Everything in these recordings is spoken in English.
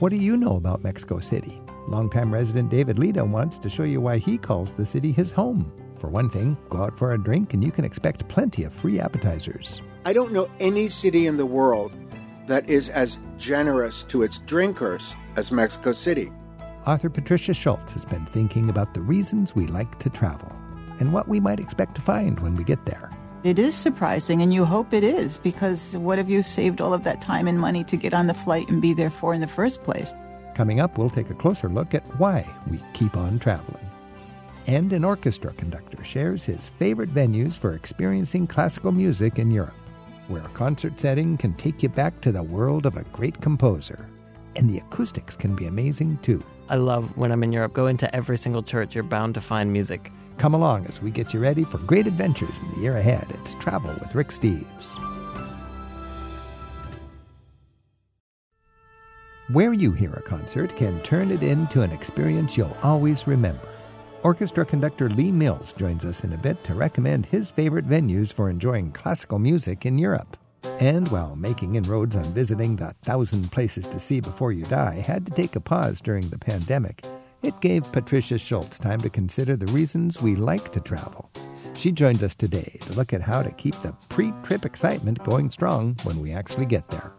What do you know about Mexico City? Longtime resident David Lida wants to show you why he calls the city his home. For one thing, go out for a drink and you can expect plenty of free appetizers. I don't know any city in the world that is as generous to its drinkers as Mexico City. Author Patricia Schultz has been thinking about the reasons we like to travel and what we might expect to find when we get there. It is surprising, and you hope it is, because what have you saved all of that time and money to get on the flight and be there for in the first place? Coming up, we'll take a closer look at why we keep on traveling. And an orchestra conductor shares his favorite venues for experiencing classical music in Europe, where a concert setting can take you back to the world of a great composer. And the acoustics can be amazing too. I love when I'm in Europe. Go into every single church, you're bound to find music. Come along as we get you ready for great adventures in the year ahead. It's Travel with Rick Steves. Where you hear a concert can turn it into an experience you'll always remember. Orchestra conductor Lee Mills joins us in a bit to recommend his favorite venues for enjoying classical music in Europe. And while making inroads on visiting the thousand places to see before you die had to take a pause during the pandemic, it gave Patricia Schultz time to consider the reasons we like to travel. She joins us today to look at how to keep the pre trip excitement going strong when we actually get there.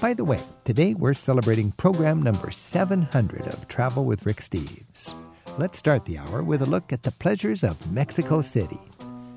By the way, today we're celebrating program number 700 of Travel with Rick Steves. Let's start the hour with a look at the pleasures of Mexico City.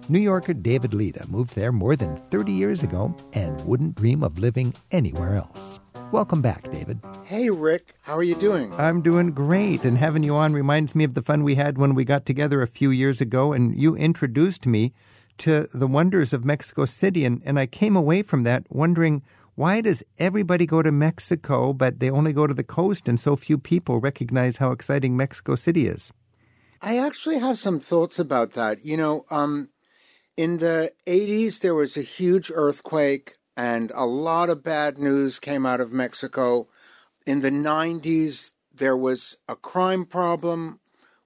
New Yorker David Lida moved there more than 30 years ago and wouldn't dream of living anywhere else. Welcome back, David. Hey, Rick. How are you doing? I'm doing great, and having you on reminds me of the fun we had when we got together a few years ago, and you introduced me to the wonders of Mexico City, and, and I came away from that wondering why does everybody go to Mexico, but they only go to the coast, and so few people recognize how exciting Mexico City is? I actually have some thoughts about that. You know, um, in the 80s, there was a huge earthquake and a lot of bad news came out of Mexico. In the 90s, there was a crime problem,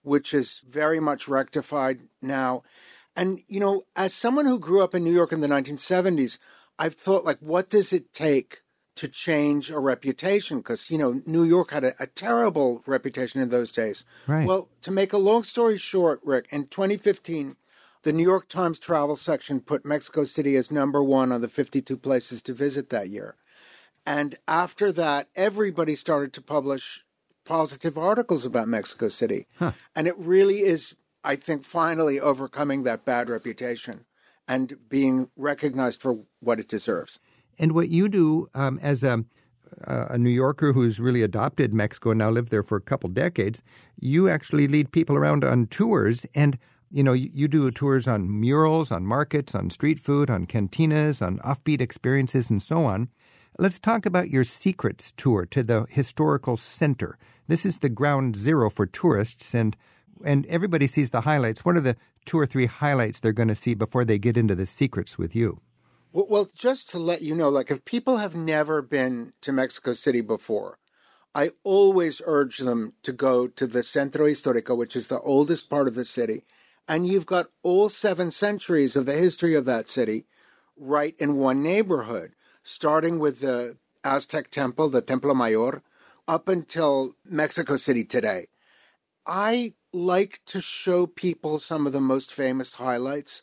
which is very much rectified now. And, you know, as someone who grew up in New York in the 1970s, I've thought, like, what does it take to change a reputation? Because, you know, New York had a, a, terrible reputation in those days. Right. Well, to make a long story short, Rick, in 2015, the New York Times travel section put Mexico City as number one on the 52 places to visit that year. And after that, everybody started to publish positive articles about Mexico City. Huh. And it really is, I think, finally overcoming that bad reputation and being recognized for what it deserves. And what you do um, as a, a New Yorker who's really adopted Mexico and now lived there for a couple decades, you actually lead people around on tours. And you know, you, you do tours on murals, on markets, on street food, on cantinas, on offbeat experiences, and so on. Let's talk about your Secrets tour to the historical center. This is the ground zero for tourists, and and everybody sees the highlights. What are the two or three highlights they're going to see before they get into the secrets with you? Well, well, just to let you know, like if people have never been to Mexico City before, I always urge them to go to the Centro Histórico, which is the oldest part of the city, and you've got all seven centuries of the history of that city right in one neighborhood, starting with the Aztec temple, the Templo Mayor, up until Mexico City today. I like to show people some of the most famous highlights,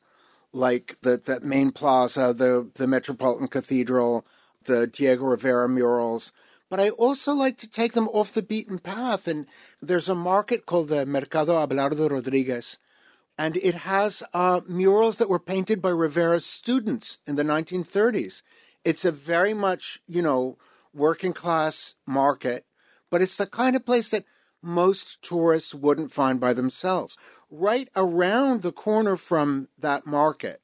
like the, the main plaza, the, the Metropolitan Cathedral, the Diego Rivera murals. But I also like to take them off the beaten path. And there's a market called the Mercado Abelardo Rodriguez, and it has uh, murals that were painted by Rivera's students in the 1930s. It's a very much, you know, working class market, but it's the kind of place that most tourists wouldn't find by themselves. Right around the corner from that market,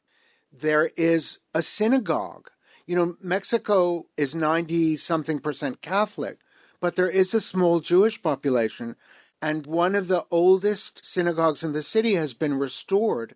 there is a synagogue. You know, Mexico is 90 something percent Catholic, but there is a small Jewish population and one of the oldest synagogues in the city has been restored.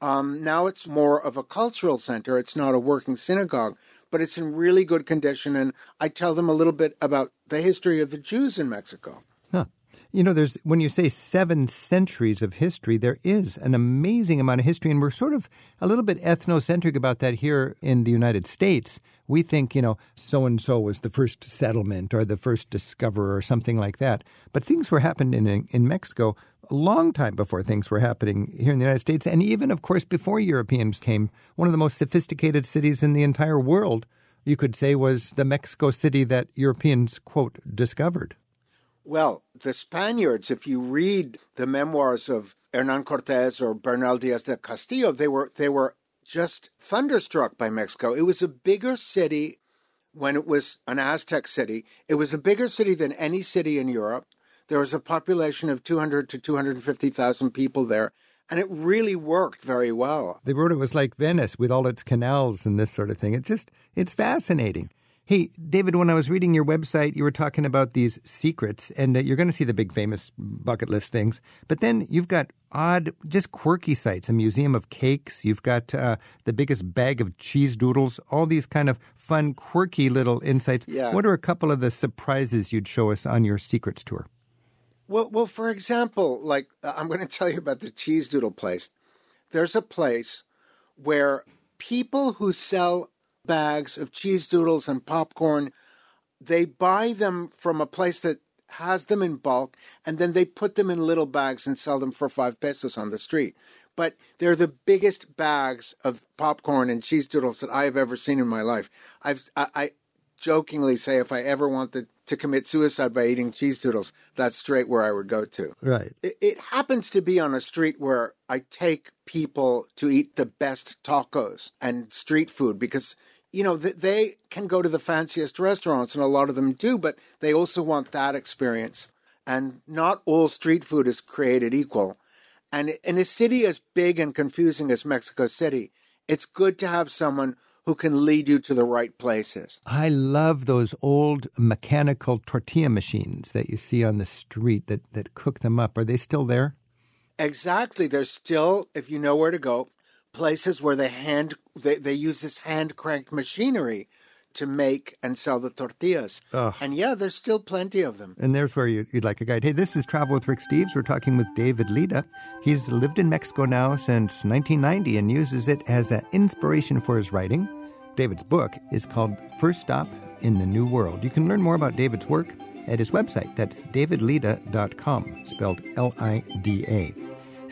Um, now it's more of a cultural center. It's not a working synagogue, but it's in really good condition. And I tell them a little bit about the history of the Jews in Mexico. Huh. You know, there's when you say seven centuries of history, there is an amazing amount of history, and we're sort of a little bit ethnocentric about that here in the United States. We think, you know, so and so was the first settlement or the first discoverer or something like that. But things were happening in, in Mexico a long time before things were happening here in the United States, and even, of course, before Europeans came. One of the most sophisticated cities in the entire world, you could say, was the Mexico City that Europeans, quote, discovered. Well, the Spaniards, if you read the memoirs of Hernan Cortes or Bernal Diaz de Castillo, they were they were just thunderstruck by Mexico. It was a bigger city when it was an Aztec city. It was a bigger city than any city in Europe. There was a population of 200 to 250,000 people there, and it really worked very well. They wrote it was like Venice with all its canals and this sort of thing. It just it's fascinating. Hey, David, when I was reading your website, you were talking about these secrets, and uh, you're going to see the big famous bucket list things. But then you've got odd, just quirky sites a museum of cakes, you've got uh, the biggest bag of cheese doodles, all these kind of fun, quirky little insights. Yeah. What are a couple of the surprises you'd show us on your secrets tour? Well, well, for example, like uh, I'm going to tell you about the cheese doodle place. There's a place where people who sell bags of cheese doodles and popcorn. They buy them from a place that has them in bulk, and then they put them in little bags and sell them for five pesos on the street. But they're the biggest bags of popcorn and cheese doodles that I have ever seen in my life. I've, I, I jokingly say if I ever wanted to commit suicide by eating cheese doodles, that's straight where I would go to. Right. It, it happens to be on a street where I take people to eat the best tacos and street food because you know, they can go to the fanciest restaurants, and a lot of them do, but they also want that experience. And not all street food is created equal. And in a city as big and confusing as Mexico City, it's good to have someone who can lead you to the right places. I love those old mechanical tortilla machines that you see on the street that, that cook them up. Are they still there? Exactly. They're still, if you know where to go, places where they hand they, they use this hand cranked machinery to make and sell the tortillas. And yeah, there's still plenty of them. And there's where you, would like a guide. Hey, this is Travel with Rick Steves. We're talking with David Lida. He's lived in Mexico now since 1990 and uses it as an inspiration for his writing. David's book is called First Stop in the New World. You can learn more about David's work at his website. That's davidlida.com, spelled L I D A.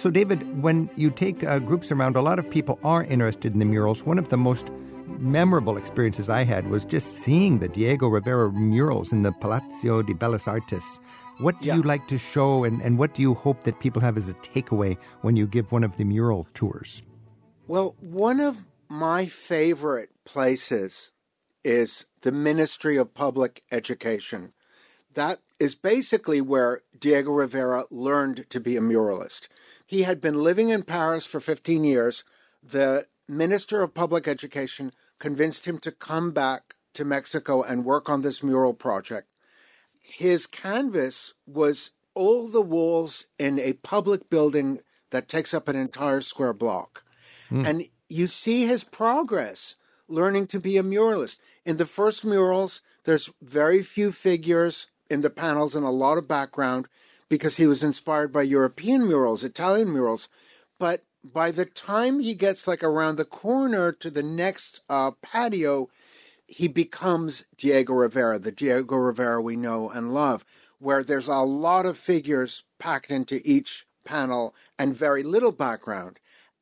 So, David, when you take uh, groups around, a lot of people are interested in the murals. One of the most memorable experiences I had was just seeing the Diego Rivera murals in the Palacio de Bellas Artes. What do Yeah. you like to show, and, and what do you hope that people have as a takeaway when you give one of the mural tours? Well, one of my favorite places is the Ministry of Public Education. That is basically where Diego Rivera learned to be a muralist. He had been living in Paris for 15 years. The Minister of Public Education convinced him to come back to Mexico and work on this mural project. His canvas was all the walls in a public building that takes up an entire square block. Hmm. And you see his progress learning to be a muralist. In the first murals, there's very few figures in the panels and a lot of background because he was inspired by European murals, Italian murals. But by the time he gets like around the corner to the next uh, patio, he becomes Diego Rivera, the Diego Rivera we know and love, where there's a lot of figures packed into each panel and very little background.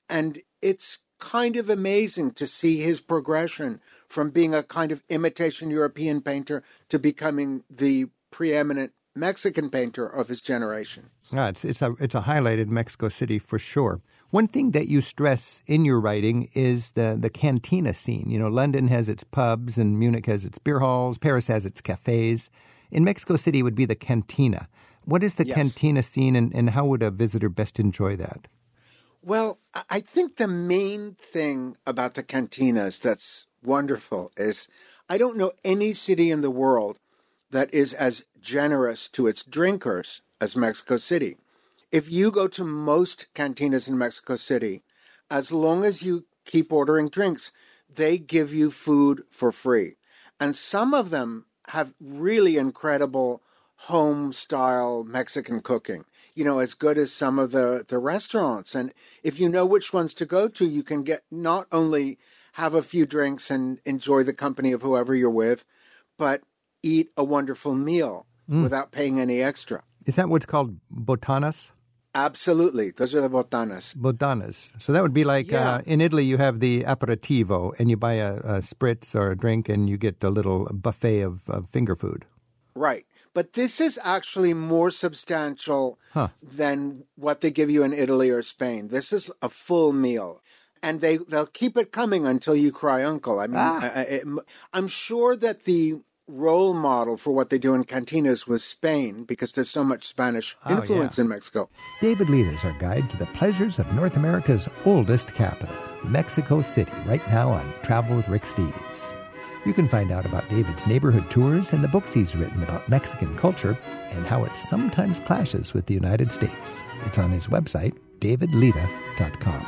And it's kind of amazing to see his progression from being a kind of imitation European painter to becoming the preeminent Mexican painter of his generation. Ah, it's, it's, a, it's a highlight in Mexico City for sure. One thing that you stress in your writing is the, the cantina scene. You know, London has its pubs and Munich has its beer halls, Paris has its cafes. In Mexico City, would be the cantina. What is the Yes. cantina scene and, and how would a visitor best enjoy that? Well, I- I think the main thing about the cantinas that's wonderful is I don't know any city in the world that is as generous to its drinkers as Mexico City. If you go to most cantinas in Mexico City, as long as you keep ordering drinks, they give you food for free. And some of them have really incredible home style Mexican cooking. You know, as good as some of the, the restaurants. And if you know which ones to go to, you can get not only have a few drinks and enjoy the company of whoever you're with, but eat a wonderful meal mm. without paying any extra. Is that what's called botanas? Absolutely. Those are the botanas. Botanas. So that would be like yeah. uh, in Italy, you have the aperitivo, and you buy a, a, spritz or a drink, and you get a little buffet of, of finger food. Right. But this is actually more substantial huh. than what they give you in Italy or Spain. This is a full meal. And they, they'll keep it coming until you cry uncle. I mean, ah. I, I, I'm sure that the role model for what they do in cantinas was Spain because there's so much Spanish oh, influence yeah. in Mexico. David Lida is our guide to the pleasures of North America's oldest capital, Mexico City, right now on Travel with Rick Steves. You can find out about David's neighborhood tours and the books he's written about Mexican culture and how it sometimes clashes with the United States. It's on his website, davidlida.com.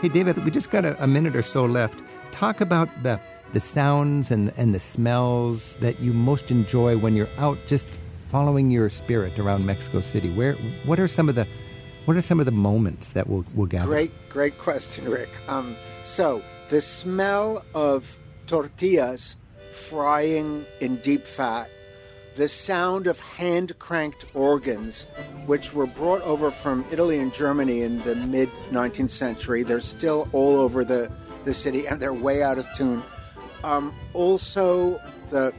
Hey, David, we just got a, a minute or so left. Talk about the the sounds and, and the smells that you most enjoy when you're out just following your spirit around Mexico City? Where what are some of the what are some of the moments that we'll, we'll gather? Great, great question, Rick. Um, so the smell of tortillas frying in deep fat, the sound of hand cranked organs, which were brought over from Italy and Germany in the mid 19th century. They're still all over the, the city and they're way out of tune um, also the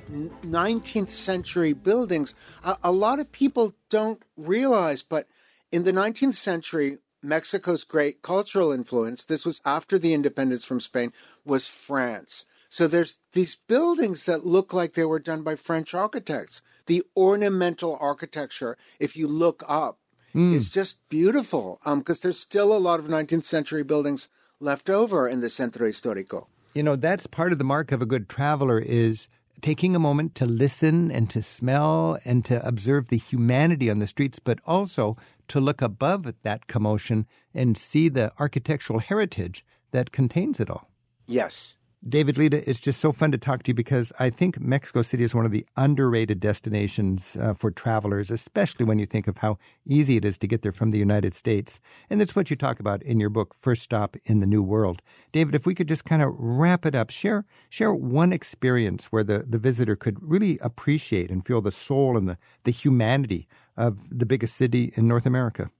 19th century buildings. A, a lot of people don't realize, but in the 19th century, Mexico's great cultural influence, this was after the independence from Spain, was France. So there's these buildings that look like they were done by French architects. The ornamental architecture, if you look up, mm. is just beautiful because um, there's still a lot of 19th century buildings left over in the Centro Histórico. You know, that's part of the mark of a good traveler is taking a moment to listen and to smell and to observe the humanity on the streets, but also to look above that commotion and see the architectural heritage that contains it all. Yes. David Lida, it's just so fun to talk to you because I think Mexico City is one of the underrated destinations uh, for travelers, especially when you think of how easy it is to get there from the United States. And that's what you talk about in your book, First Stop in the New World. David, if we could just kind of wrap it up, share share one experience where the, the visitor could really appreciate and feel the soul and the, the humanity of the biggest city in North America.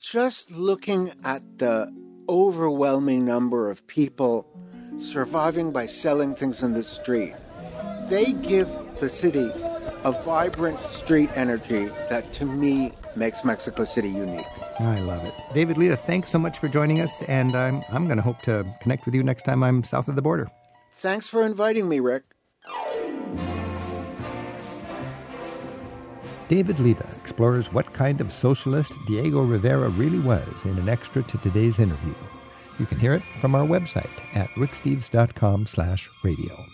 Just looking at the overwhelming number of people surviving by selling things in the street. They give the city a vibrant street energy that to me makes Mexico City unique. I love it. David Lida, thanks so much for joining us, and I'm, I'm going to hope to connect with you next time I'm south of the border. Thanks for inviting me, Rick. David Lida explores what kind of socialist Diego Rivera really was in an extra to today's interview. You can hear it from our website at ricksteves.com slash radio.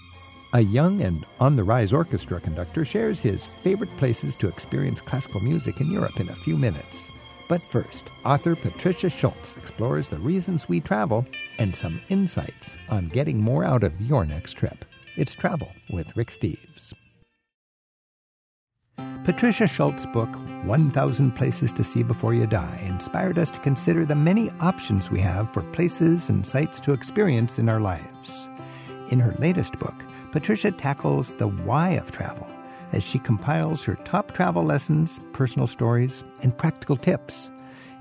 A young and on-the-rise orchestra conductor shares his favorite places to experience classical music in Europe in a few minutes. But first, author Patricia Schultz explores the reasons we travel and some insights on getting more out of your next trip. It's Travel with Rick Steves. Patricia Schultz's book, 1,000 Places to See Before You Die, inspired us to consider the many options we have for places and sites to experience in our lives. In her latest book, Patricia tackles the why of travel as she compiles her top travel lessons, personal stories, and practical tips.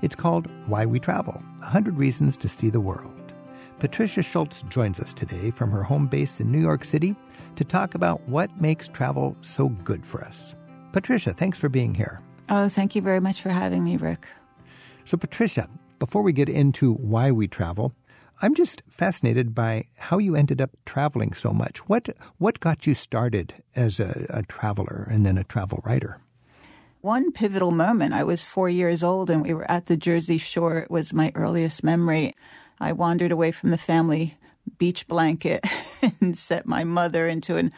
It's called Why We Travel 100 Reasons to See the World. Patricia Schultz joins us today from her home base in New York City to talk about what makes travel so good for us. Patricia, thanks for being here. Oh, thank you very much for having me, Rick. So, Patricia, before we get into why we travel, I'm just fascinated by how you ended up traveling so much. What what got you started as a, a traveler and then a travel writer? One pivotal moment, I was four years old and we were at the Jersey Shore. It was my earliest memory. I wandered away from the family beach blanket and set my mother into an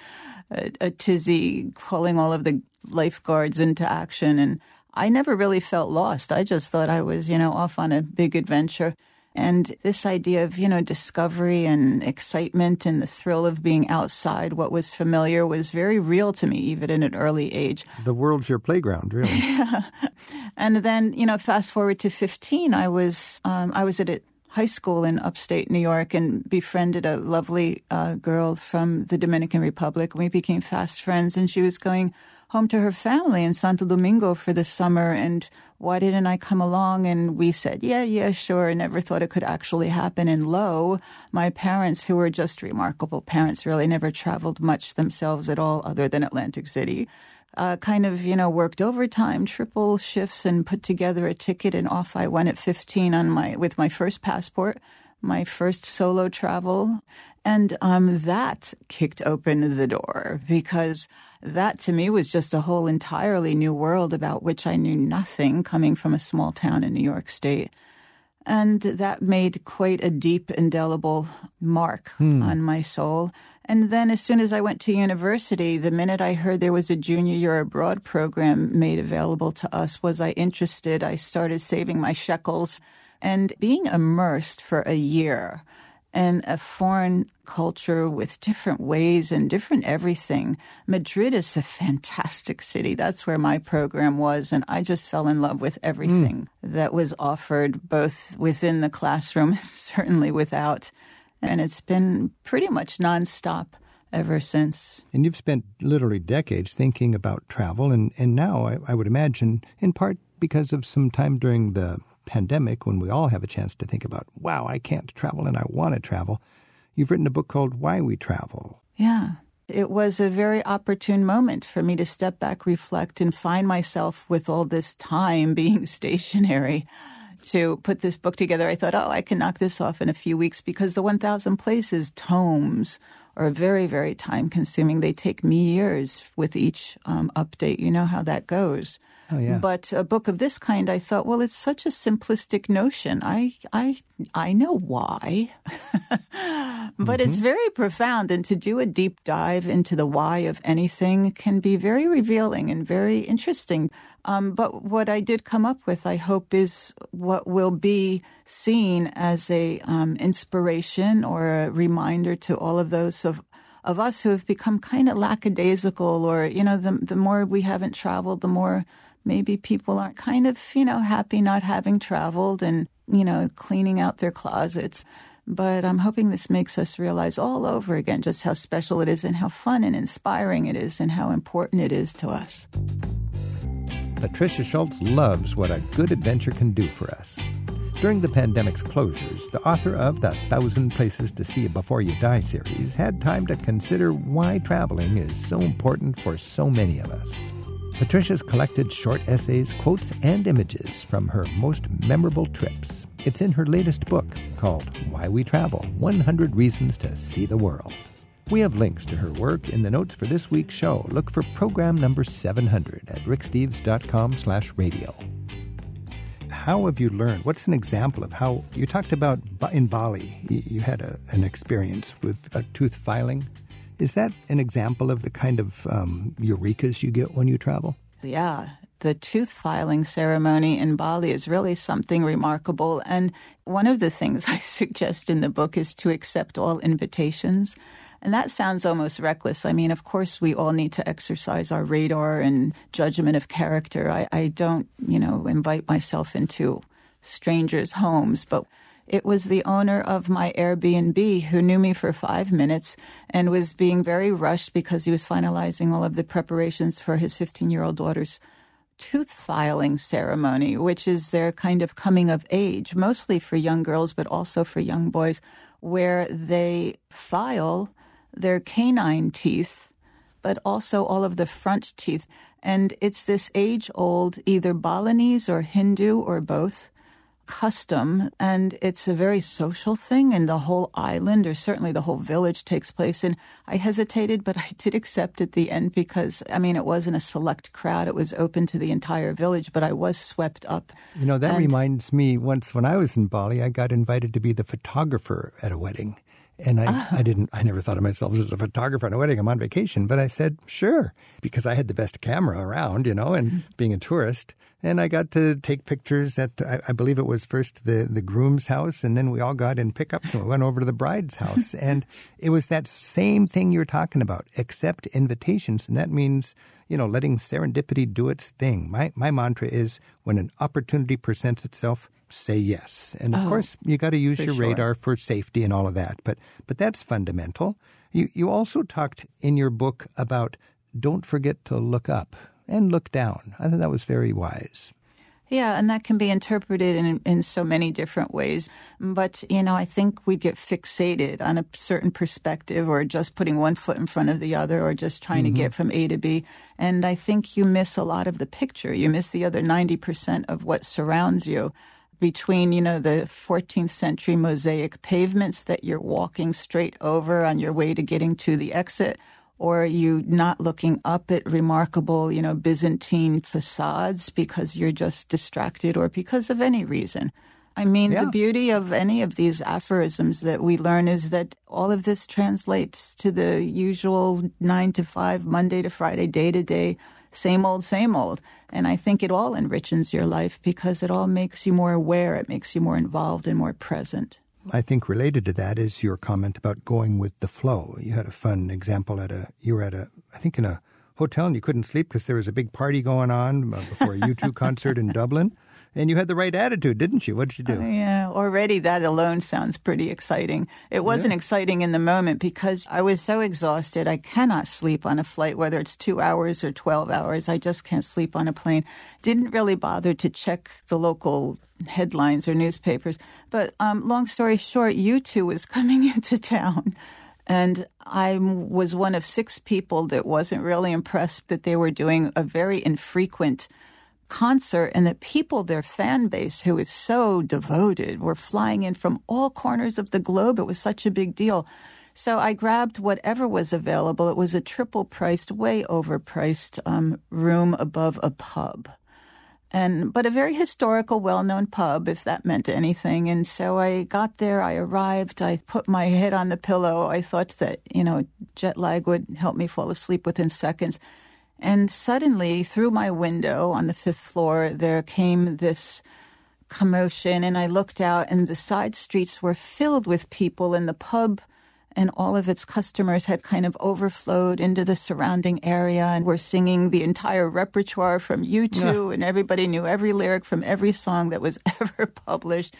a, a tizzy, calling all of the lifeguards into action. And I never really felt lost. I just thought I was, you know, off on a big adventure. And this idea of, you know, discovery and excitement and the thrill of being outside what was familiar was very real to me, even in an early age. The world's your playground, really. yeah. And then, you know, fast forward to 15, I was, um, I was at a high school in upstate New York and befriended a lovely uh, girl from the Dominican Republic. We became fast friends, and she was going home to her family in Santo Domingo for the summer. And why didn't I come along? And we said, yeah, yeah, sure. Never thought it could actually happen. And lo, my parents, who were just remarkable parents, really never traveled much themselves at all other than Atlantic City. Uh, kind of, you know, worked overtime, triple shifts, and put together a ticket, and off I went at 15 on my with my first passport, my first solo travel, and um, that kicked open the door because that to me was just a whole entirely new world about which I knew nothing coming from a small town in New York State. And that made quite a deep, indelible mark hmm. on my soul. And then, as soon as I went to university, the minute I heard there was a junior year abroad program made available to us, was I interested. I started saving my shekels and being immersed for a year and a foreign culture with different ways and different everything. Madrid is a fantastic city. That's where my program was. And I just fell in love with everything mm. that was offered, both within the classroom and certainly without. And it's been pretty much nonstop ever since. And you've spent literally decades thinking about travel. And, and now I, I would imagine, in part because of some time during the pandemic when we all have a chance to think about, wow, I can't travel and I want to travel, you've written a book called Why We Travel. Yeah. It was a very opportune moment for me to step back, reflect, and find myself with all this time being stationary to put this book together. I thought, oh, I can knock this off in a few weeks because the 1000 Places tomes are very, very time consuming. They take me years with each um, update. You know how that goes. Oh, yeah. But a book of this kind, I thought, well, it's such a simplistic notion. I, I, I know why, but mm-hmm. it's very profound. And to do a deep dive into the why of anything can be very revealing and very interesting. Um, but what I did come up with, I hope, is what will be seen as a um, inspiration or a reminder to all of those of of us who have become kind of lackadaisical, or you know, the the more we haven't traveled, the more maybe people aren't kind of, you know, happy not having traveled and, you know, cleaning out their closets. But I'm hoping this makes us realize all over again just how special it is and how fun and inspiring it is and how important it is to us. Patricia Schultz loves what a good adventure can do for us. During the pandemic's closures, the author of the Thousand Places to See Before You Die series had time to consider why traveling is so important for so many of us. Patricia's collected short essays, quotes, and images from her most memorable trips. It's in her latest book called Why We Travel 100 Reasons to See the World. We have links to her work in the notes for this week's show. Look for program number 700 at ricksteves.com slash radio. How have you learned? What's an example of how you talked about in Bali, you had a, an experience with a tooth filing? Is that an example of the kind of um, eurekas you get when you travel? Yeah. The tooth filing ceremony in Bali is really something remarkable. And one of the things I suggest in the book is to accept all invitations. And that sounds almost reckless. I mean, of course, we all need to exercise our radar and judgment of character. I, I don't, you know, invite myself into strangers' homes, but it was the owner of my Airbnb who knew me for five minutes and was being very rushed because he was finalizing all of the preparations for his 15 year old daughter's tooth filing ceremony, which is their kind of coming of age, mostly for young girls, but also for young boys, where they file their canine teeth, but also all of the front teeth. And it's this age old, either Balinese or Hindu or both custom and it's a very social thing and the whole island or certainly the whole village takes place and I hesitated but I did accept at the end because I mean it wasn't a select crowd it was open to the entire village but I was swept up you know that and, reminds me once when I was in Bali I got invited to be the photographer at a wedding and I, uh-huh. I didn't, I never thought of myself as a photographer at a wedding. I'm on vacation, but I said, sure, because I had the best camera around, you know, and mm-hmm. being a tourist. And I got to take pictures at I, I, believe it was first the the groom's house, and then we all got in pickups and we went over to the bride's house, and it was that same thing you're talking about. Accept invitations, and that means you know letting serendipity do its thing. My my mantra is when an opportunity presents itself, say yes, and of oh, course you got to use your sure. radar for safety and all of that. But but that's fundamental. You you also talked in your book about don't forget to look up and look down. I thought that was very wise. Yeah, and that can be interpreted in, in so many different ways. But, you know, I think we get fixated on a certain perspective or just putting one foot in front of the other or just trying mm-hmm. to get from A to B. And I think you miss a lot of the picture. You miss the other 90% of what surrounds you between, you know, the 14th century mosaic pavements that you're walking straight over on your way to getting to the exit or you not looking up at remarkable, you know, Byzantine facades because you're just distracted or because of any reason. I mean, yeah. the beauty of any of these aphorisms that we learn is that all of this translates to the usual nine to five, Monday to Friday, day to day, same old, same old. And I think it all enriches your life because it all makes you more aware, it makes you more involved and more present. I think related to that is your comment about going with the flow. You had a fun example at a you were at a I think in a hotel and you couldn't sleep because there was a big party going on uh, before a U2 concert in Dublin. And you had the right attitude, didn't you? What did you do? Uh, yeah, already that alone sounds pretty exciting. It wasn't yeah. exciting in the moment because I was so exhausted. I cannot sleep on a flight, whether it's two hours or 12 hours. I just can't sleep on a plane. Didn't really bother to check the local headlines or newspapers. But um, long story short, U2 was coming into town. And I was one of six people that wasn't really impressed that they were doing a very infrequent concert and that people, their fan base, who is so devoted, were flying in from all corners of the globe. It was such a big deal. So I grabbed whatever was available. It was a triple priced, way overpriced um, room above a pub and but a very historical, well-known pub, if that meant anything. And so I got there. I arrived. I put my head on the pillow. I thought that you know jet lag would help me fall asleep within seconds. And suddenly, through my window on the fifth floor, there came this commotion, and I looked out, and the side streets were filled with people, and the pub and all of its customers had kind of overflowed into the surrounding area and were singing the entire repertoire from U2, yeah. and everybody knew every lyric from every song that was ever published.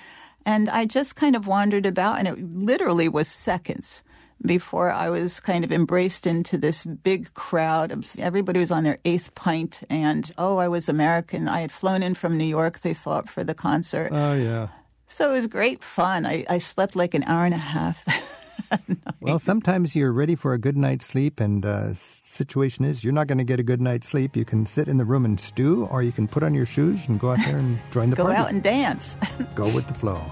And I just kind of wandered about, and it literally was seconds before I was kind of embraced into this big crowd of everybody was on their eighth pint, and oh, I was American. I had flown in from New York, they thought, for the concert. Oh, yeah. So it was great fun. I, I slept like an hour and a half. well, sometimes you're ready for a good night's sleep, and uh, situation is you're not going to get a good night's sleep. You can sit in the room and stew, or you can put on your shoes and go out there and join the go party. Go out and dance. go with the flow.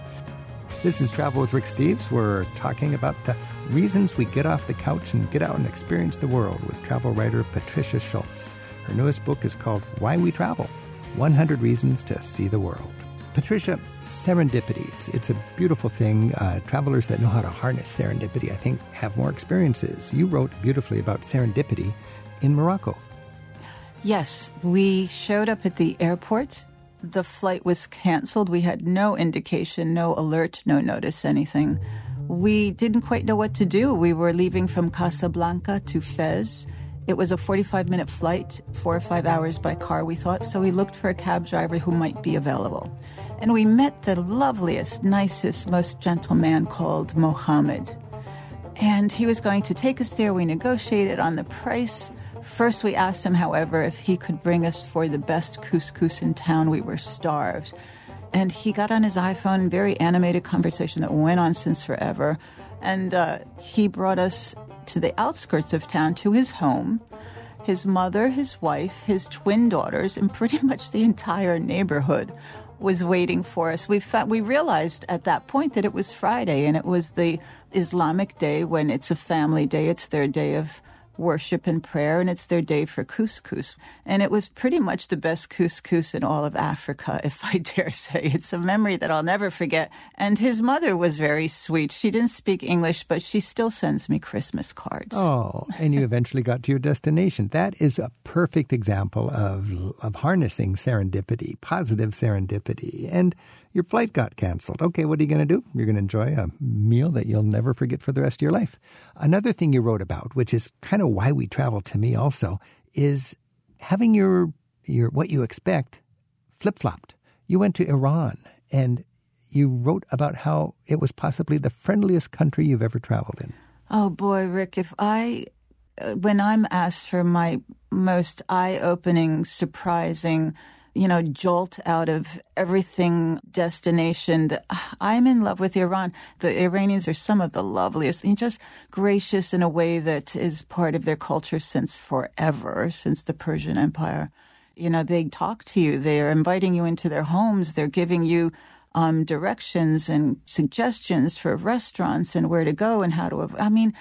This is Travel with Rick Steves. We're talking about the reasons we get off the couch and get out and experience the world with travel writer Patricia Schultz. Her newest book is called Why We Travel 100 Reasons to See the World. Patricia, serendipity, it's, it's a beautiful thing. Uh, travelers that know how to harness serendipity, I think, have more experiences. You wrote beautifully about serendipity in Morocco. Yes, we showed up at the airport. The flight was canceled. We had no indication, no alert, no notice, anything. We didn't quite know what to do. We were leaving from Casablanca to Fez. It was a 45 minute flight, four or five hours by car, we thought, so we looked for a cab driver who might be available. And we met the loveliest, nicest, most gentle man called Mohammed. And he was going to take us there. We negotiated on the price. First, we asked him, however, if he could bring us for the best couscous in town. We were starved. And he got on his iPhone, very animated conversation that went on since forever. And uh, he brought us to the outskirts of town to his home. His mother, his wife, his twin daughters, and pretty much the entire neighborhood was waiting for us. We we realized at that point that it was Friday and it was the Islamic day when it's a family day. It's their day of worship and prayer, and it's their day for couscous. And it was pretty much the best couscous in all of Africa, if I dare say. It's a memory that I'll never forget. And his mother was very sweet. She didn't speak English, but she still sends me Christmas cards. Oh, and you eventually got to your destination. That is a perfect example of, of harnessing serendipity, positive serendipity. And your flight got canceled. Okay, what are you going to do? You're going to enjoy a meal that you'll never forget for the rest of your life. Another thing you wrote about, which is kind of why we travel to me also, is having your your what you expect flip flopped. You went to Iran and you wrote about how it was possibly the friendliest country you've ever traveled in. Oh boy, Rick, if I uh, when I'm asked for my most eye-opening, surprising you know, jolt out of everything destination. That, ah, I'm in love with Iran. The Iranians are some of the loveliest and just gracious in a way that is part of their culture since forever, since the Persian Empire. You know, they talk to you. They are inviting you into their homes. They're giving you um, directions and suggestions for restaurants and where to go and how to. I mean,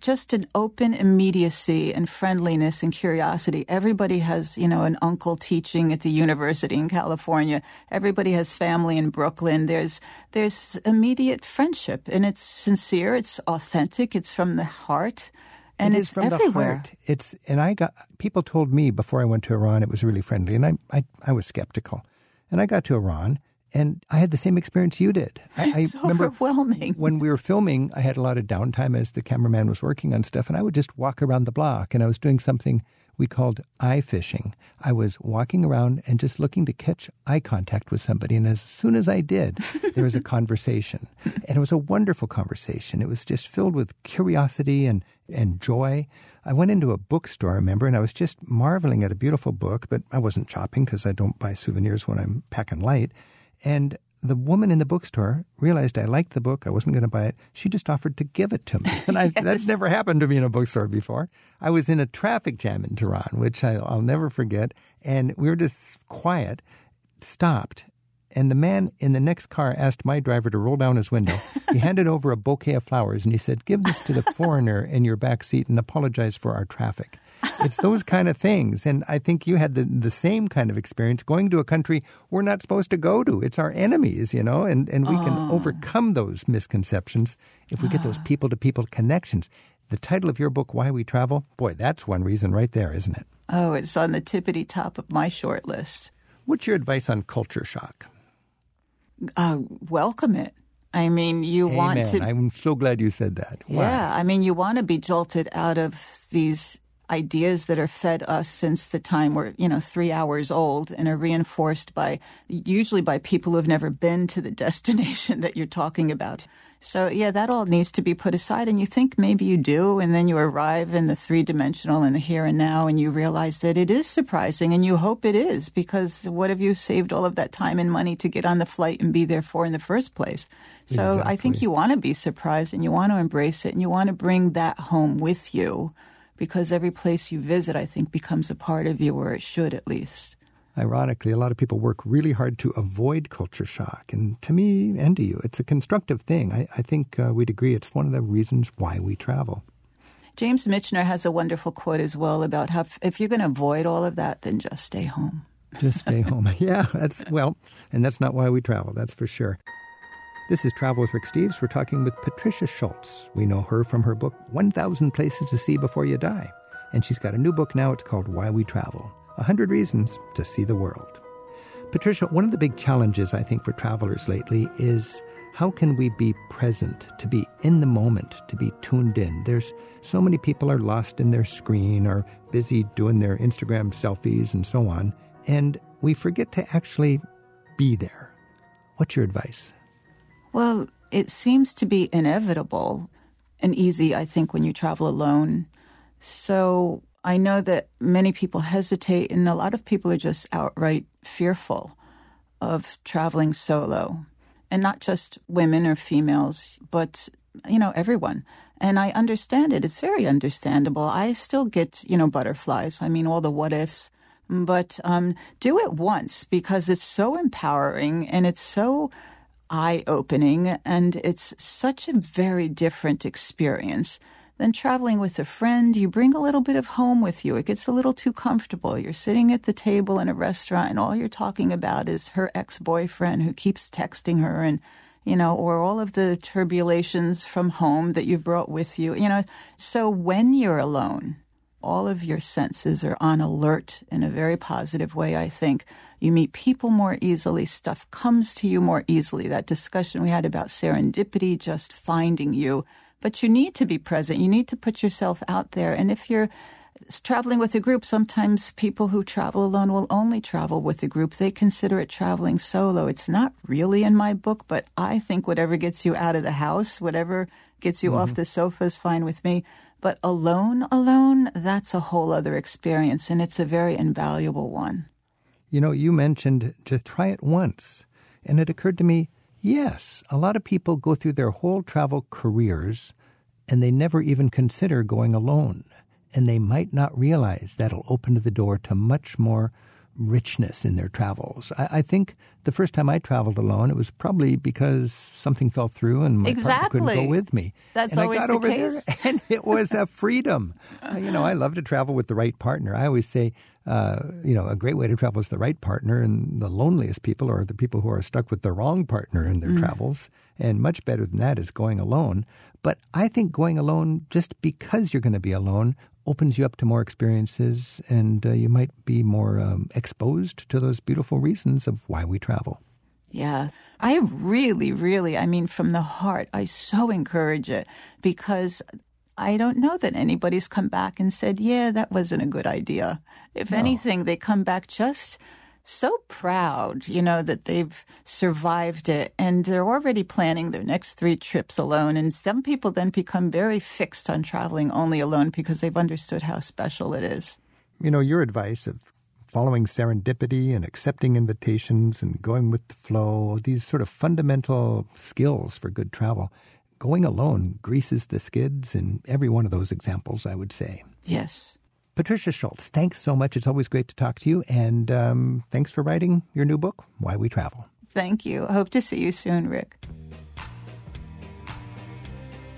just an open immediacy and friendliness and curiosity. Everybody has, you know, an uncle teaching at the university in California. Everybody has family in Brooklyn. There's there's immediate friendship, and it's sincere. It's authentic. It's from the heart. And it it's from everywhere. the heart. It's and I got people told me before I went to Iran it was really friendly, and I I, I was skeptical. And I got to Iran, and I had the same experience you did. I, It's I remember overwhelming. when we were filming, I had a lot of downtime as the cameraman was working on stuff, and I would just walk around the block, and I was doing something we called eye fishing. I was walking around and just looking to catch eye contact with somebody, and as soon as I did, there was a conversation, and it was a wonderful conversation. It was just filled with curiosity and and joy. I went into a bookstore, I remember, and I was just marveling at a beautiful book, but I wasn't shopping because I don't buy souvenirs when I'm packing light. And the woman in the bookstore realized I liked the book. I wasn't going to buy it. She just offered to give it to me. And I, that's never happened to me in a bookstore before. I was in a traffic jam in Tehran, which I, I'll never forget. And we were just quiet, stopped. And the man in the next car asked my driver to roll down his window. He handed over a bouquet of flowers and he said, Give this to the foreigner in your back seat and apologize for our traffic. It's those kind of things. And I think you had the, the same kind of experience going to a country we're not supposed to go to. It's our enemies, you know, and, and we can overcome those misconceptions if we get those people to people connections. The title of your book, Why We Travel, boy, that's one reason right there, isn't it? Oh, it's on the tippity top of my short list. What's your advice on culture shock? Uh, welcome it. I mean, you want to. I'm so glad you said that. Wow. Yeah, I mean, you want to be jolted out of these ideas that are fed us since the time we're, you know, three hours old and are reinforced by, usually by people who have never been to the destination that you're talking about. So, yeah, that all needs to be put aside. And you think maybe you do, and then you arrive in the three dimensional and the here and now, and you realize that it is surprising, and you hope it is, because what have you saved all of that time and money to get on the flight and be there for in the first place? So I think you want to be surprised and you want to embrace it and you want to bring that home with you because every place you visit, I think, becomes a part of you, or it should at least. Ironically, a lot of people work really hard to avoid culture shock. And to me and to you, it's a constructive thing. I, I think uh, we'd agree it's one of the reasons why we travel. James Michener has a wonderful quote as well about how if, if you're going to avoid all of that, then just stay home. Just stay home. Yeah, that's, well, and that's not why we travel, that's for sure. This is Travel with Rick Steves. We're talking with Patricia Schultz. We know her from her book, 1,000 Places to See Before You Die. And she's got a new book now. It's called Why We Travel 100 Reasons to See the World. Patricia, one of the big challenges I think for travelers lately is how can we be present, to be in the moment, to be tuned in? There's so many people are lost in their screen or busy doing their Instagram selfies and so on, and we forget to actually be there. What's your advice? Well, it seems to be inevitable and easy, I think, when you travel alone. So I know that many people hesitate, and a lot of people are just outright fearful of traveling solo. And not just women or females, but, you know, everyone. And I understand it. It's very understandable. I still get, you know, butterflies. I mean, all the what ifs. But um, do it once because it's so empowering and it's so eye opening and it's such a very different experience than traveling with a friend, you bring a little bit of home with you. It gets a little too comfortable. You're sitting at the table in a restaurant and all you're talking about is her ex-boyfriend who keeps texting her and you know, or all of the turbulations from home that you've brought with you, you know. So when you're alone, all of your senses are on alert in a very positive way, I think. You meet people more easily, stuff comes to you more easily. That discussion we had about serendipity, just finding you but you need to be present. You need to put yourself out there. And if you're traveling with a group, sometimes people who travel alone will only travel with a group. They consider it traveling solo. It's not really in my book, but I think whatever gets you out of the house, whatever gets you mm-hmm. off the sofa is fine with me. But alone, alone, that's a whole other experience, and it's a very invaluable one. You know, you mentioned to try it once, and it occurred to me Yes, a lot of people go through their whole travel careers and they never even consider going alone. And they might not realize that'll open the door to much more richness in their travels. I, I, think the first time I traveled alone, it was probably because something fell through and my exactly. partner couldn't go with me. That's and always I got the over case. there, and it was a freedom. you know, I love to travel with the right partner. I always say uh, you know, a great way to travel is the right partner, and the loneliest people are the people who are stuck with the wrong partner in their mm. travels. And much better than that is going alone. But I think going alone, just because you're going to be alone, opens you up to more experiences, and uh, you might be more um, exposed to those beautiful reasons of why we travel. Yeah. I really, really, I mean, from the heart, I so encourage it because I don't know that anybody's come back and said, yeah, that wasn't a good idea. If no. anything, they come back just so proud, you know, that they've survived it and they're already planning their next three trips alone. And some people then become very fixed on traveling only alone because they've understood how special it is. You know, your advice of following serendipity and accepting invitations and going with the flow, these sort of fundamental skills for good travel going alone greases the skids in every one of those examples, I would say. Yes. Patricia Schultz, thanks so much. It's always great to talk to you. And um, thanks for writing your new book, Why We Travel. Thank you. Hope to see you soon, Rick.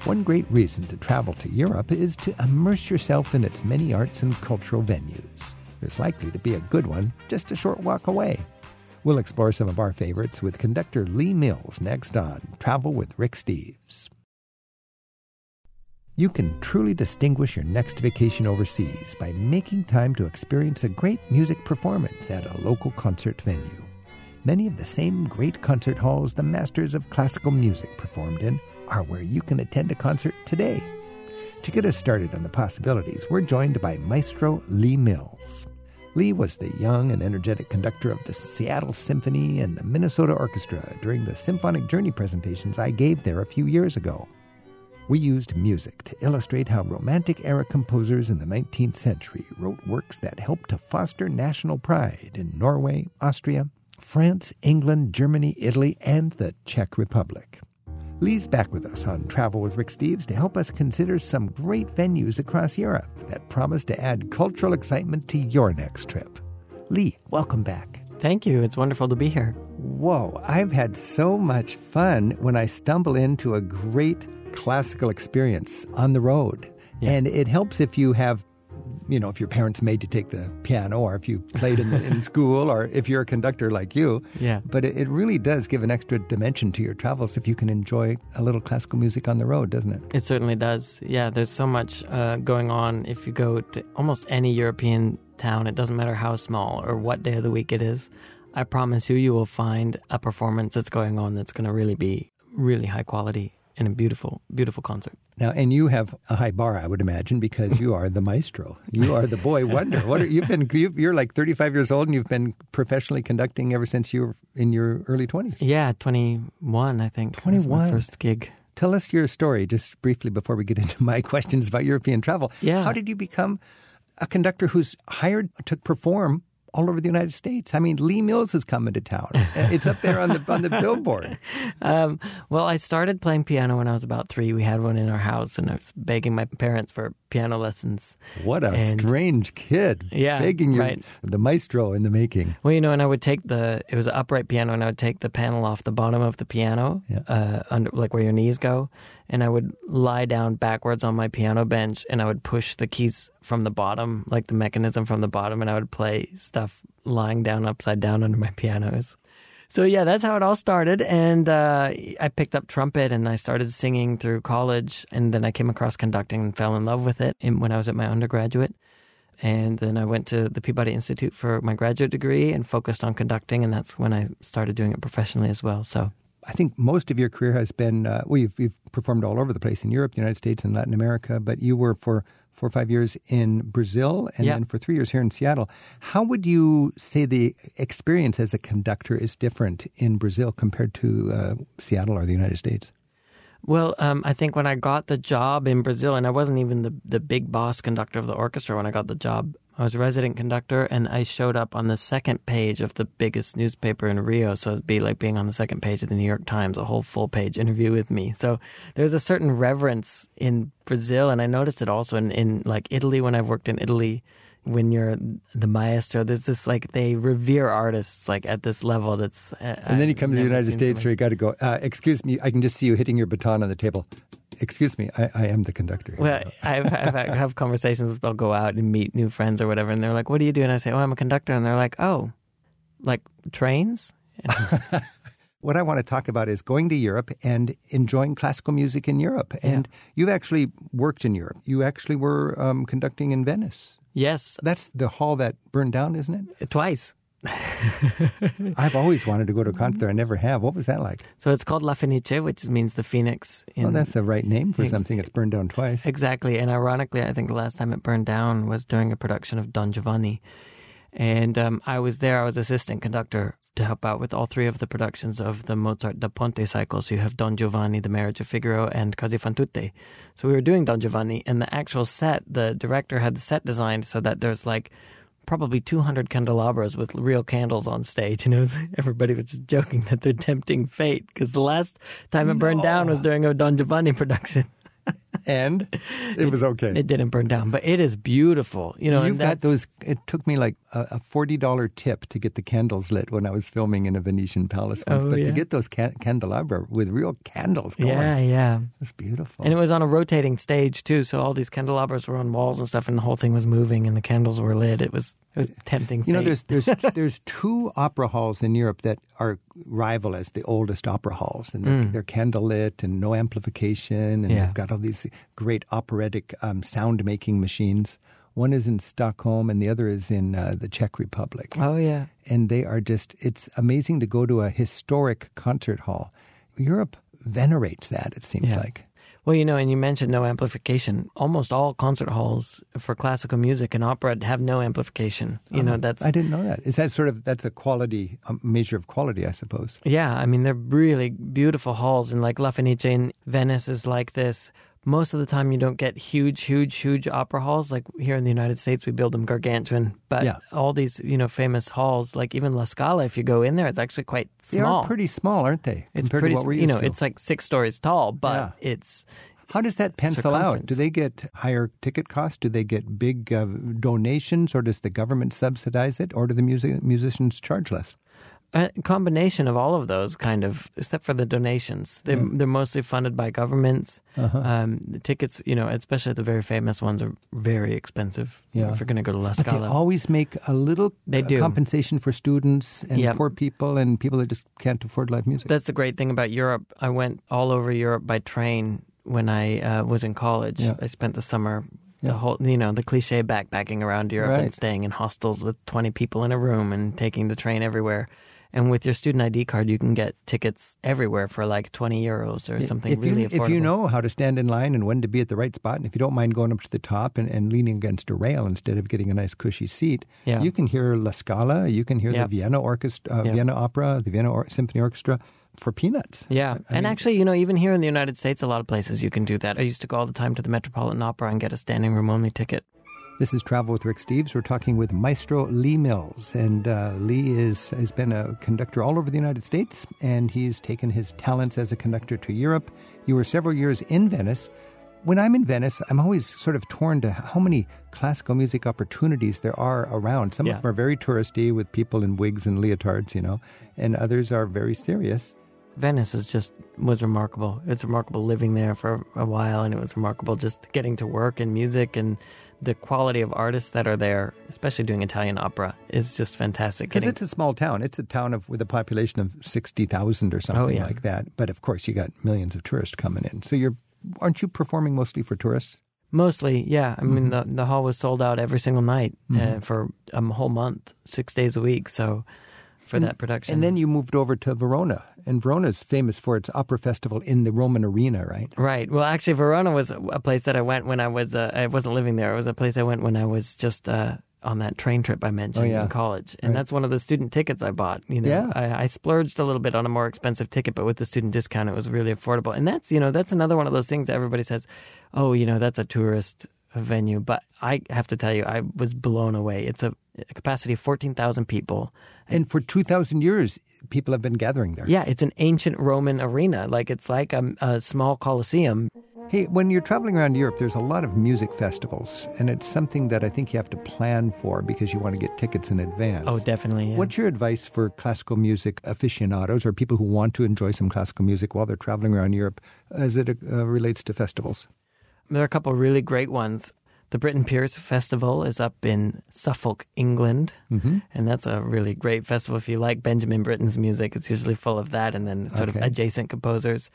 One great reason to travel to Europe is to immerse yourself in its many arts and cultural venues. There's likely to be a good one just a short walk away. We'll explore some of our favorites with conductor Lee Mills next on Travel with Rick Steves. You can truly distinguish your next vacation overseas by making time to experience a great music performance at a local concert venue. Many of the same great concert halls the masters of classical music performed in are where you can attend a concert today. To get us started on the possibilities, we're joined by Maestro Lee Mills. Lee was the young and energetic conductor of the Seattle Symphony and the Minnesota Orchestra during the Symphonic Journey presentations I gave there a few years ago. We used music to illustrate how Romantic era composers in the 19th century wrote works that helped to foster national pride in Norway, Austria, France, England, Germany, Italy, and the Czech Republic. Lee's back with us on Travel with Rick Steves to help us consider some great venues across Europe that promise to add cultural excitement to your next trip. Lee, welcome back. Thank you. It's wonderful to be here. Whoa, I've had so much fun when I stumble into a great classical experience on the road. Yeah. And it helps if you have you know, if your parents made you take the piano or if you played in, the, in school or if you're a conductor like you. Yeah. But it, it, really does give an extra dimension to your travels if you can enjoy a little classical music on the road, doesn't it? It certainly does. Yeah, there's so much uh, going on. If you go to almost any European town, it doesn't matter how small or what day of the week it is. I promise you, you will find a performance that's going on that's going to really be really high quality and a beautiful, beautiful concert. Now, and you have a high bar, I would imagine, because you are the maestro. You are the boy wonder. What are, you've been? You're like 35 years old, and you've been professionally conducting ever since you were in your early 20s. Yeah, 21, I think. 21. first gig. Tell us your story, just briefly, before we get into my questions about European travel. Yeah. How did you become a conductor who's hired to perform all over the United States. I mean, Lee Mills is coming to town. It's up there on the on the billboard. Um, well, I started playing piano when I was about three. We had one in our house, and I was begging my parents for piano lessons. What a And- strange kid. Yeah, Begging you, right. the maestro in the making. Well, you know, and I would take the it was an upright piano, and I would take the panel off the bottom of the piano, Yeah. uh, under like where your knees go, and I would lie down backwards on my piano bench, and I would push the keys from the bottom, like the mechanism from the bottom, and I would play stuff lying down upside down under my pianos. So yeah, that's how it all started, and uh, I picked up trumpet and I started singing through college, and then I came across conducting and fell in love with it when I was at my undergraduate. And then I went to the Peabody Institute for my graduate degree and focused on conducting, and that's when I started doing it professionally as well. So, I think most of your career has been, uh, well, you've, you've performed all over the place in Europe, the United States, and Latin America, but you were for four or five years in Brazil and Yeah. then for three years here in Seattle. How would you say the experience as a conductor is different in Brazil compared to uh, Seattle or the United States? well, um, I think when I got the job in Brazil, and I wasn't even the the big boss conductor of the orchestra when I got the job. I was a resident conductor, and I showed up on the second page of the biggest newspaper in Rio. So it'd be like being on the second page of the New York Times, a whole full page interview with me. So there's a certain reverence in Brazil, and I noticed it also in, in like Italy when I've worked in Italy. When you're the maestro, there's this like they revere artists like at this level. That's uh, And then you I've come to the United seen so States where you got to go, uh, excuse me, I can just see you hitting your baton on the table. Excuse me, I, I am the conductor. Well, I've, I've have conversations. I'll go out and meet new friends or whatever, and they're like, "What do you do?" And I say, "Oh, I'm a conductor," and they're like, "Oh, like trains?" What I want to talk about is going to Europe and enjoying classical music in Europe. And you've actually worked in Europe. You actually were um, conducting in Venice. Yes, That's the hall that burned down, isn't it? twice. I've always wanted to go to a concert there. I never have. What was that like? So it's called La Fenice, which means the phoenix. In, Well, that's the right name for Ex- something that's burned down twice. Exactly. And ironically, I think the last time it burned down was during a production of Don Giovanni. And um, I was there, I was assistant conductor to help out with all three of the productions of the Mozart da Ponte cycle. So you have Don Giovanni, The Marriage of Figaro, and Così fan tutte. So we were doing Don Giovanni, and the actual set, the director had the set designed so that there's like probably 200 candelabras with real candles on stage. And it was, everybody was just joking that they're tempting fate because the last time it burned down was during a Don Giovanni production. And it was okay. It didn't burn down, but it is beautiful. You know, You've got those. It took me like a, a forty dollar tip to get the candles lit when I was filming in a Venetian palace once. Oh, but to get those ca- candelabra with real candles going, Yeah, yeah. it was beautiful. And it was on a rotating stage too, so all these candelabras were on walls and stuff, and the whole thing was moving, and the candles were lit. It was it was tempting. You know, there's there's there's two opera halls in Europe that are rival as the oldest opera halls, and they're, they're candlelit and no amplification, and Mm. Yeah. they've got all these great operatic um, sound making machines. One is in Stockholm, and the other is in uh, the Czech Republic. oh yeah, and they are just it's amazing to go to a historic concert hall. Europe venerates that, it seems Yeah. like. Well, you know, and you mentioned no amplification. Almost all concert halls for classical music and opera have no amplification. You know, that's I didn't know that. Is that sort of that's a quality a measure of quality, I suppose. Yeah, I mean they're really beautiful halls, and like La Fenice in Venice is like this. Most of the time, you don't get huge, huge, huge opera halls. Like here in the United States, we build them gargantuan. But Yeah. all these, you know, famous halls, like even La Scala, if you go in there, it's actually quite small. They are pretty small, aren't they? it's pretty, to what we're you know, to? it's like six stories tall, but Yeah. it's How does that pencil out? Do they get higher ticket costs? Do they get big uh, donations, or does the government subsidize it, or do the music musicians charge less? A combination of all of those, kind of, except for the donations. They, They're mostly funded by governments. Uh-huh. Um, the tickets, you know, especially the very famous ones, are very expensive. Yeah. If you're going to go to La But they always make a little They uh, do. compensation for students and Yep. poor people and people that just can't afford live music. That's the great thing about Europe. I went all over Europe by train when I uh, was in college. Yeah. I spent the summer, the whole, you know, the cliche backpacking around Europe Right. and staying in hostels with 20 people in a room and taking the train everywhere. And with your student ID card, you can get tickets everywhere for like 20 euros or something if really you, affordable. If you know how to stand in line and when to be at the right spot, and if you don't mind going up to the top and, and leaning against a rail instead of getting a nice cushy seat, Yeah. you can hear La Scala, you can hear Yep. the Vienna Orchestra, uh, Yep. Vienna Opera, the Vienna or- Symphony Orchestra for peanuts. Yeah. I and actually, you know, even here in the United States, a lot of places you can do that. I used to go all the time to the Metropolitan Opera and get a standing room only ticket. This is Travel with Rick Steves. We're talking with Maestro Lee Mills, and uh, Lee is has been a conductor all over the United States, and he's taken his talents as a conductor to Europe. You were several years in Venice. when I'm in Venice, I'm always sort of torn to how many classical music opportunities there are around. Some Yeah. of them are very touristy with people in wigs and leotards, you know, and others are very serious. Venice is just was remarkable. It's remarkable living there for a while, and it was remarkable just getting to work in music and the quality of artists that are there, especially doing Italian opera, is just fantastic. Because it's a small town. It's a town of with a population of sixty thousand or something Oh, yeah. like that. But of course, you got millions of tourists coming in. So you're aren't you performing mostly for tourists? Mostly, yeah. I mean, Mm-hmm. the the hall was sold out every single night uh, for a whole month, six days a week. So, for that production, And then you moved over to Verona, and Verona's famous for its opera festival in the Roman arena, right? right. Well, actually, Verona was a place that I went when I was uh, I wasn't living there. It was a place I went when I was just uh, on that train trip I mentioned Oh, yeah. in college, and Right. that's one of the student tickets I bought. You know, Yeah. I, I splurged a little bit on a more expensive ticket, but with the student discount, it was really affordable. And that's you know that's another one of those things that everybody says, oh, you know, that's a tourist venue, but I have to tell you, I was blown away. It's a, a capacity of fourteen thousand people. And for two thousand years, people have been gathering there. Yeah, it's an ancient Roman arena. Like it's like a, a small coliseum. Hey, when you're traveling around Europe, there's a lot of music festivals, and it's something that I think you have to plan for because you want to get tickets in advance. Oh, definitely. Yeah. What's your advice for classical music aficionados or people who want to enjoy some classical music while they're traveling around Europe as it uh, relates to festivals? There are a couple of really great ones. The Britten Pears Festival is up in Suffolk, England, Mm-hmm. and that's a really great festival. If you like Benjamin Britten's music, it's usually full of that and then sort Okay. of adjacent composers.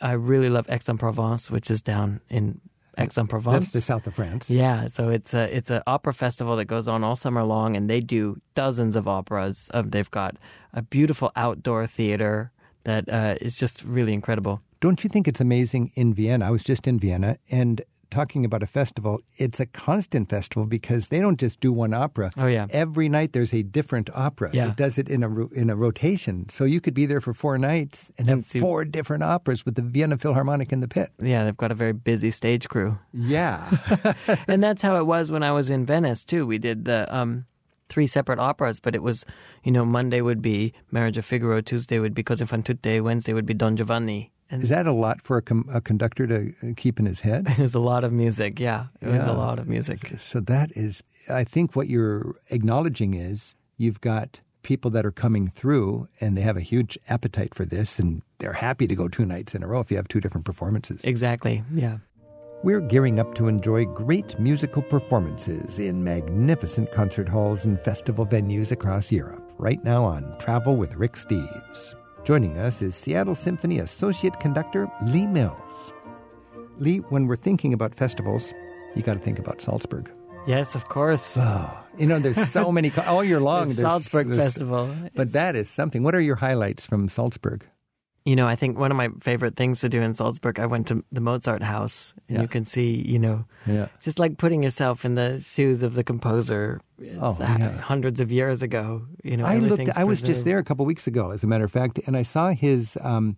I really love Aix-en-Provence, which is down in Aix-en-Provence. That's the south of France. Yeah, so it's a it's an opera festival that goes on all summer long, and they do dozens of operas. Of they've got a beautiful outdoor theater that uh, is just really incredible. Don't you think it's amazing in Vienna? I was just in Vienna and talking about a festival, it's a constant festival because they don't just do one opera. Oh, yeah. Every night there's a different opera. Yeah. It does it in a ro- in a rotation. So you could be there for 4 nights and have see- four different operas with the Vienna Philharmonic in the pit. Yeah, they've got a very busy stage crew, Yeah. and that's how it was when I was in Venice too. We did the um, three separate operas, but it was you know Monday would be Marriage of Figaro, Tuesday would be Così fan tutte, Wednesday would be Don Giovanni, and Is that a lot for a, com- a conductor to uh, keep in his head? it was a lot of music. Yeah, it was a lot of music. So that is, I think what you're acknowledging is you've got people that are coming through and they have a huge appetite for this and they're happy to go two nights in a row if you have two different performances. Exactly. Yeah. We're gearing up to enjoy great musical performances in magnificent concert halls and festival venues across Europe right now on Travel with Rick Steves. Joining us is Seattle Symphony Associate Conductor Lee Mills. Lee, when we're thinking about festivals, you got to think about Salzburg. Yes, of course. Oh, you know, there's so many all year long. There's- Salzburg there's- Festival. But that is something. What are your highlights from Salzburg? You know, I think one of my favorite things to do in Salzburg, I went to the Mozart house, and Yeah. you can see, you know, Yeah. just like putting yourself in the shoes of the composer Oh, yeah. hundreds of years ago. You know, I looked. everything's I was just there a couple weeks ago, as a matter of fact, and I saw his um,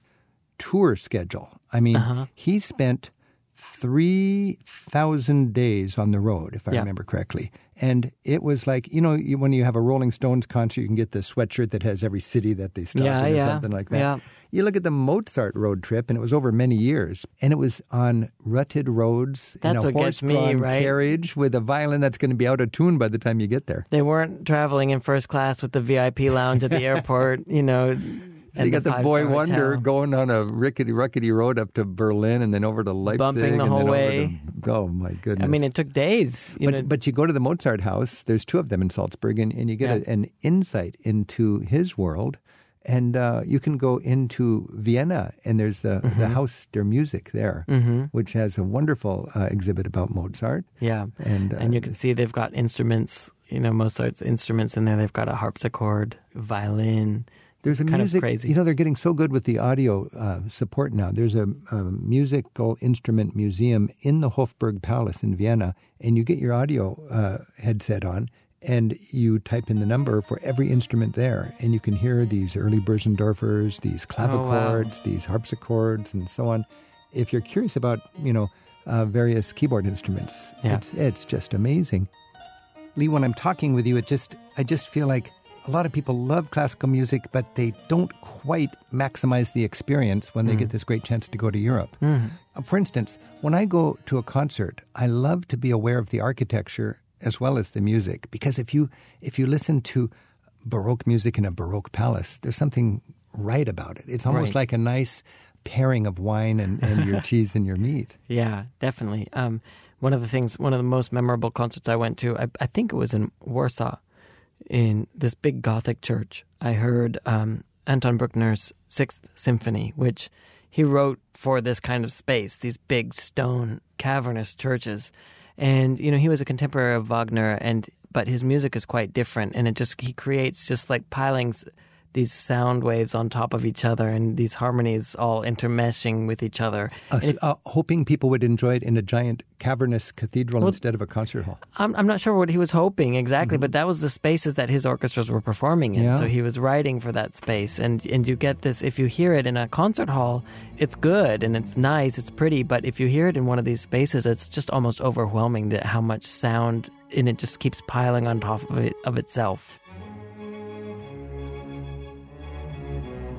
tour schedule. I mean, Uh-huh. he spent three thousand days on the road, if I Yeah. remember correctly. And it was like you know you, when you have a Rolling Stones concert, you can get the sweatshirt that has every city that they stopped Yeah, in or yeah, something like that. yeah. You look at the Mozart road trip, and it was over many years, and it was on rutted roads That's in a what gets me, horse-drawn right? carriage with a violin that's going to be out of tune by the time you get there. They weren't traveling in first class with the VIP lounge at the airport, you know. So you got the boy wonder hotel. going on a rickety rickety road up to Berlin and then over to Leipzig Bumping the and whole then over way. to- oh my goodness! I mean, it took days. You but know, but you go to the Mozart house. There's two of them in Salzburg, and, and you get Yeah. a, an insight into his world. And uh, you can go into Vienna, and there's the, Mm-hmm. the Haus der Musik there, which has a wonderful uh, exhibit about Mozart. yeah. And, uh, and you can see they've got instruments, you know, Mozart's instruments in there. They've got a harpsichord, violin. There's a kind of music. crazy. You know, they're getting so good with the audio uh, support now. There's a, a musical instrument museum in the Hofburg Palace in Vienna, and you get your audio uh, headset on, and you type in the number for every instrument there, and you can hear these early Bösendorfers, these clavichords, these harpsichords, and so on. If you're curious about, you know, uh, various keyboard instruments, Yeah. it's it's just amazing. Lee, when I'm talking with you, it just I just feel like a lot of people love classical music, but they don't quite maximize the experience when they Mm. get this great chance to go to Europe. Uh, For instance, when I go to a concert, I love to be aware of the architecture as well as the music because if you if you listen to baroque music in a baroque palace, there's something right about it. It's almost Right. like a nice pairing of wine and, and your cheese and your meat. Yeah, definitely. Um, one of the things, one of the most memorable concerts I went to, I, I think it was in Warsaw, in this big Gothic church. I heard um, Anton Bruckner's Sixth Symphony, which he wrote for this kind of space, these big stone cavernous churches. And you know, he was a contemporary of Wagner, and but his music is quite different, and it just he creates just like pilings these sound waves on top of each other and these harmonies all intermeshing with each other. Uh, it- uh, hoping people would enjoy it in a giant cavernous cathedral instead of a concert hall. I'm, I'm not sure what he was hoping exactly, but that was the spaces that his orchestras were performing in. Yeah. So he was writing for that space, and and you get this if you hear it in a concert hall, it's good and it's nice, it's pretty. But if you hear it in one of these spaces, it's just almost overwhelming that how much sound and it just keeps piling on top of it of itself.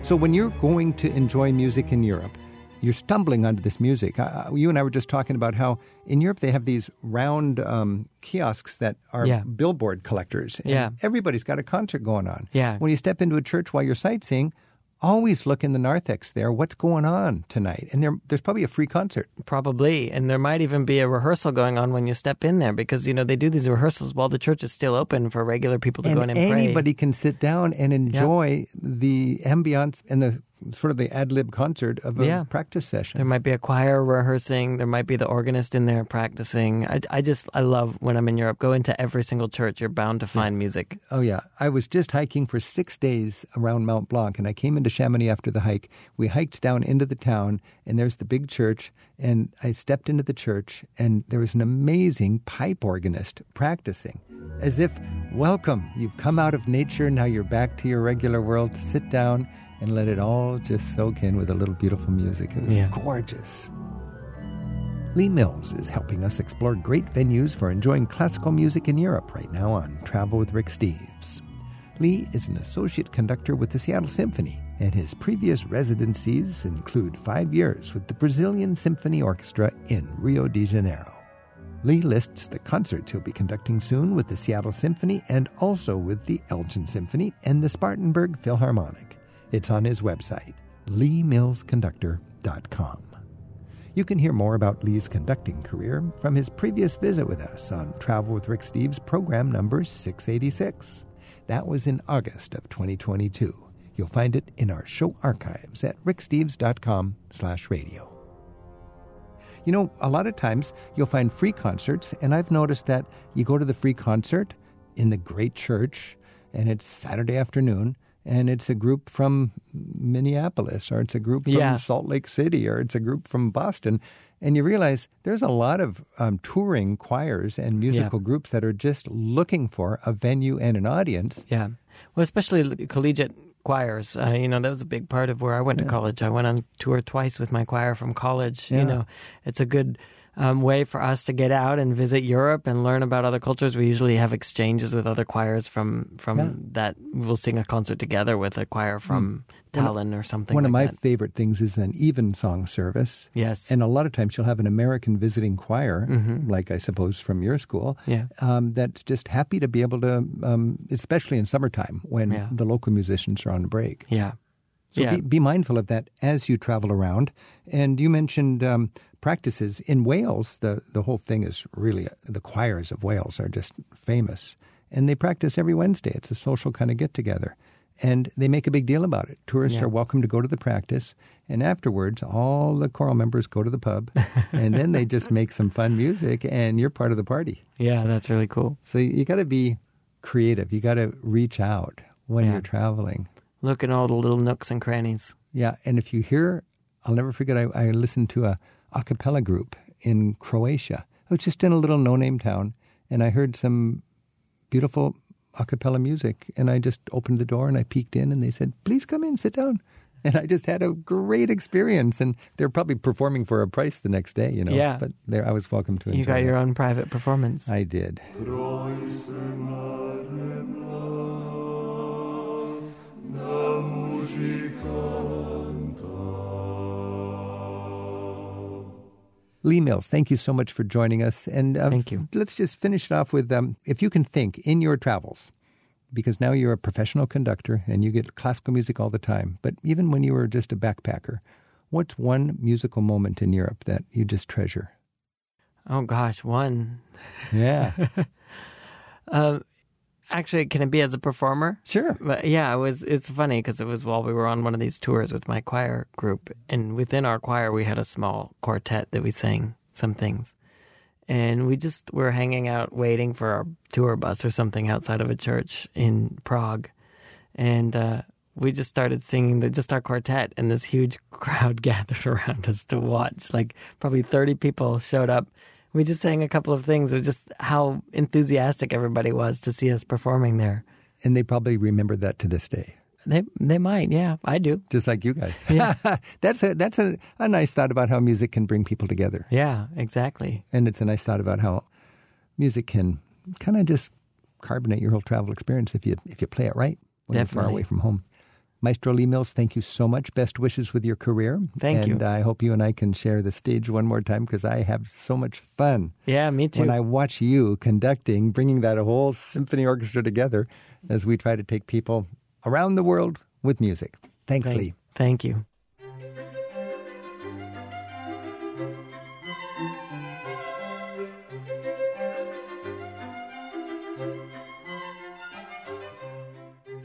So when you're going to enjoy music in Europe, you're stumbling onto this music. Uh, you and I were just talking about how in Europe they have these round um, kiosks that are Yeah. billboard collectors. And Yeah. Everybody's got a concert going on. Yeah. When you step into a church while you're sightseeing, always look in the narthex there. What's going on tonight? And there, there's probably a free concert. Probably, and there might even be a rehearsal going on when you step in there because you know they do these rehearsals while the church is still open for regular people to go in and and pray. anybody can sit down and enjoy the ambiance and the sort of the ad lib concert of a Yeah. practice session. There might be a choir rehearsing. There might be the organist in there practicing. I, I just, I love when I'm in Europe. Go into every single church. You're bound to find music. Oh, yeah. I was just hiking for six days around Mount Blanc, and I came into Chamonix after the hike. We hiked down into the town, and there's the big church. And I stepped into the church, and there was an amazing pipe organist practicing, as if, welcome, you've come out of nature, now you're back to your regular world. Sit down and let it all just soak in with a little beautiful music. It was Yeah. gorgeous. Lee Mills is helping us explore great venues for enjoying classical music in Europe right now on Travel with Rick Steves. Lee is an associate conductor with the Seattle Symphony, and his previous residencies include five years with the Brazilian Symphony Orchestra in Rio de Janeiro. Lee lists the concerts he'll be conducting soon with the Seattle Symphony and also with the Elgin Symphony and the Spartanburg Philharmonic. It's on his website, leemillsconductor.com. You can hear more about Lee's conducting career from his previous visit with us on Travel with Rick Steves program number 686. That was in August of 2022. You'll find it in our show archives at ricksteves.com slash radio. You know, a lot of times you'll find free concerts, and I've noticed that you go to the free concert in the great church, and it's Saturday afternoon, and it's a group from Minneapolis, or it's a group from Yeah. Salt Lake City, or it's a group from Boston, and you realize there's a lot of um, touring choirs and musical groups that are just looking for a venue and an audience. Yeah. Well, especially collegiate choirs. Uh, you know, that was a big part of where I went to college. I went on tour twice with my choir from college. Yeah. You know, it's a good um, way for us to get out and visit Europe and learn about other cultures. We usually have exchanges with other choirs from from Yeah. that. We'll sing a concert together with a choir from Tallinn or something. One of my that. favorite things is an even song service. Yes. And a lot of times you'll have an American visiting choir, like I suppose from your school, Mm-hmm. Yeah. um, that's just happy to be able to, um, especially in summertime when Yeah. the local musicians are on break. yeah. So yeah. be, be mindful of that as you travel around. And you mentioned um, practices in Wales. The the whole thing is really the choirs of Wales are just famous, and they practice every Wednesday. It's a social kind of get together, and they make a big deal about it. Tourists Yeah. are welcome to go to the practice, and afterwards, all the choral members go to the pub, and then they just make some fun music, and you're part of the party. yeah, that's really cool. So you got to be creative. You got to reach out when Yeah. you're traveling. Look at all the little nooks and crannies. Yeah, and if you hear, I'll never forget. I, I listened to a a cappella group in Croatia. I was just in a little no name town and I heard some beautiful a cappella music. And I just opened the door and I peeked in and they said, please come in, sit down. And I just had a great experience. And they're probably performing for a price the next day, you know. Yeah. But there I was welcome to enjoy You got your own private performance. I did. Lee Mills, thank you so much for joining us. And uh, Thank you. Let's just finish it off with um, if you can think in your travels, because now you're a professional conductor and you get classical music all the time. But even when you were just a backpacker, what's one musical moment in Europe that you just treasure? Oh gosh, one. Yeah, Uh, actually, can it be as a performer? sure. But yeah, it was. It's funny because it was while we were on one of these tours with my choir group, and within our choir we had a small quartet that we sang some things, and we just were hanging out waiting for our tour bus or something outside of a church in Prague, and uh, we just started singing the just our quartet, and this huge crowd gathered around us to watch. Like probably thirty people showed up. We just sang a couple of things. It was just how enthusiastic everybody was to see us performing there. And they probably remember that to this day. They they might, yeah, I do. just like you guys. Yeah. that's a that's a, a nice thought about how music can bring people together. Yeah, exactly. And it's a nice thought about how music can kind of just carbonate your whole travel experience if you if you play it right when you're far away from home. Maestro Lee Mills, thank you so much. Best wishes with your career. Thank you. And I hope you and I can share the stage one more time because I have so much fun Yeah, me too. when I watch you conducting, bringing that whole symphony orchestra together as we try to take people around the world with music. Thanks, thank, Lee. thank you.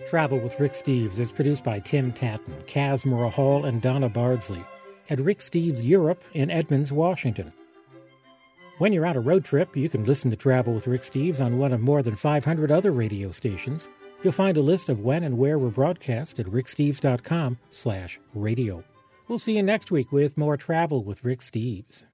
Travel with Rick Steves is produced by Tim Tatton, Kaz Hall, and Donna Bardsley at Rick Steves Europe in Edmonds, Washington. When you're on a road trip, you can listen to Travel with Rick Steves on one of more than 500 other radio stations. You'll find a list of when and where we're broadcast at ricksteves.com slash radio. We'll see you next week with more Travel with Rick Steves.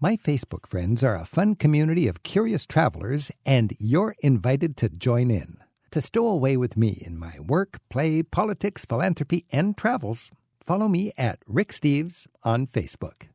My Facebook friends are a fun community of curious travelers, and you're invited to join in. To stow away with me in my work, play, politics, philanthropy, and travels, follow me at Rick Steves on Facebook.